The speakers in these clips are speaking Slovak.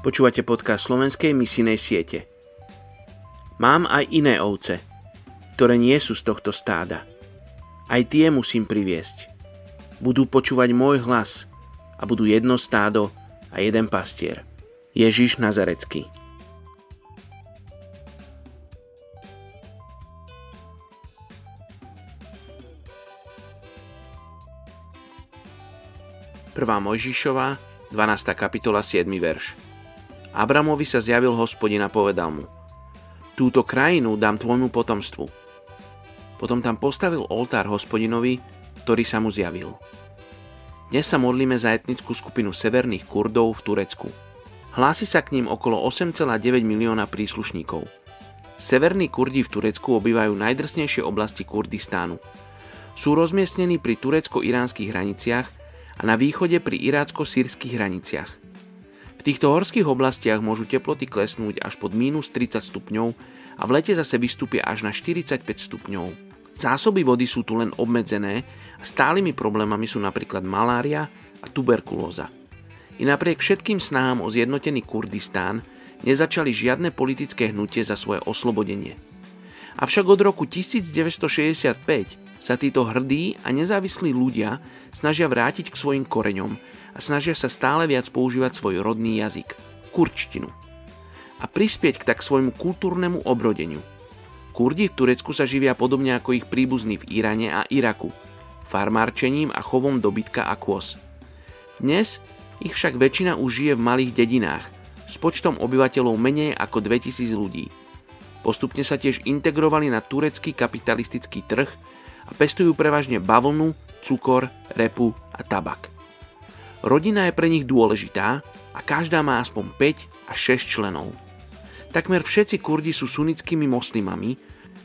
Počúvate podcast slovenskej misijnej siete. Mám aj iné ovce, ktoré nie sú z tohto stáda. Aj tie musím priviesť. Budú počúvať môj hlas a budú jedno stádo a jeden pastier. Ježiš Nazarecký. Prvá Mojžišová, 12. kapitola, 7. verš. Abramovi sa zjavil hospodin a povedal mu, túto krajinu dám tvojmu potomstvu. Potom tam postavil oltár hospodinovi, ktorý sa mu zjavil. Dnes sa modlíme za etnickú skupinu severných Kurdov v Turecku. Hlási sa k ním okolo 8,9 milióna príslušníkov. Severní Kurdi v Turecku obývajú najdrsnejšie oblasti Kurdistánu. Sú rozmiestnení pri turecko-iránskych hraniciach a na východe pri irácko-sírskych hraniciach. V týchto horských oblastiach môžu teploty klesnúť až pod minus 30 stupňov a v lete zase vystúpia až na 45 stupňov. Zásoby vody sú tu len obmedzené a stálymi problémami sú napríklad malária a tuberkulóza. I napriek všetkým snahám o zjednotený Kurdistán nezačali žiadne politické hnutie za svoje oslobodenie. Avšak od roku 1965 sa títo hrdí a nezávislí ľudia snažia vrátiť k svojim koreňom a snažia sa stále viac používať svoj rodný jazyk, kurčtinu, a prispieť k tak svojmu kultúrnemu obrodeniu. Kurdi v Turecku sa živia podobne ako ich príbuzní v Iráne a Iraku, farmárčením a chovom dobytka a kôz. Dnes ich však väčšina už žije v malých dedinách s počtom obyvateľov menej ako 2000 ľudí. Postupne sa tiež integrovali na turecký kapitalistický trh a pestujú prevažne bavlnu, cukor, repu a tabak. Rodina je pre nich dôležitá a každá má aspoň 5 až 6 členov. Takmer všetci Kurdi sú sunnickými moslimami,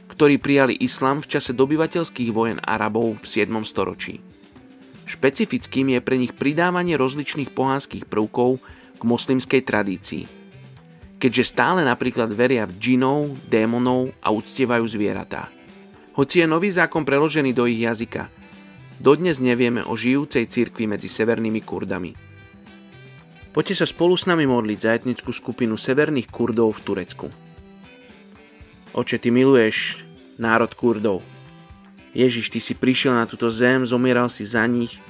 ktorí prijali islám v čase dobyvateľských vojen Arabov v 7. storočí. Špecifickým je pre nich pridávanie rozličných pohánskych prvkov k moslimskej tradícii. Keďže stále napríklad veria v džinov, démonov a uctievajú zvieratá. Hoci je nový zákon preložený do ich jazyka, Dodnes nevieme o žijúcej cirkvi medzi severnými Kurdami. Poďte sa spolu s nami modliť za etnickú skupinu severných Kurdov v Turecku. Oče, ty miluješ národ Kurdov. Ježiš, ty si prišiel na túto zem, zomieral si za nich.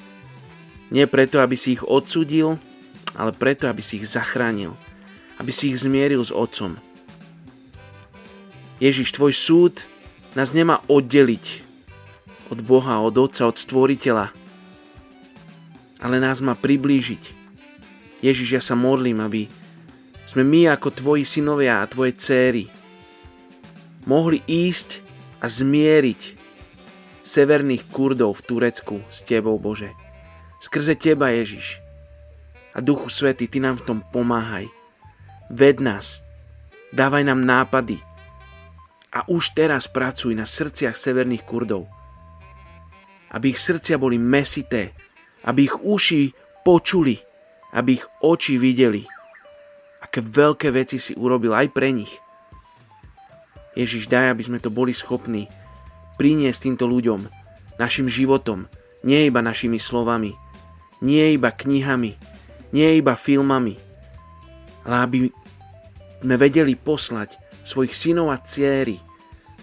Nie preto, aby si ich odsudil, ale preto, aby si ich zachránil. Aby si ich zmieril s Otcom. Ježiš, tvoj súd nás nemá oddeliť od Boha, od Otca, od Stvoriteľa. Ale nás má priblížiť. Ježiš, ja sa modlím, aby sme my ako tvoji synovia a tvoje céry mohli ísť a zmieriť severných Kurdov v Turecku s tebou, Bože. Skrze teba, Ježiš. A Duchu Svety, ty nám v tom pomáhaj. Ved nás, dávaj nám nápady a už teraz pracuj na srdciach severných Kurdov aby ich srdcia boli mesité, aby ich uši počuli, aby ich oči videli. Aké veľké veci si urobil aj pre nich. Ježiš, daj, aby sme to boli schopní priniesť týmto ľuďom, našim životom, nie iba našimi slovami, nie iba knihami, nie iba filmami, ale aby sme vedeli poslať svojich synov a céry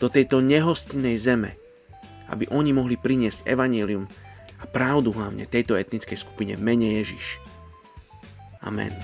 do tejto nehostinnej zeme, aby oni mohli priniesť evanílium a pravdu hlavne tejto etnickej skupine mene Ježiš. Amen.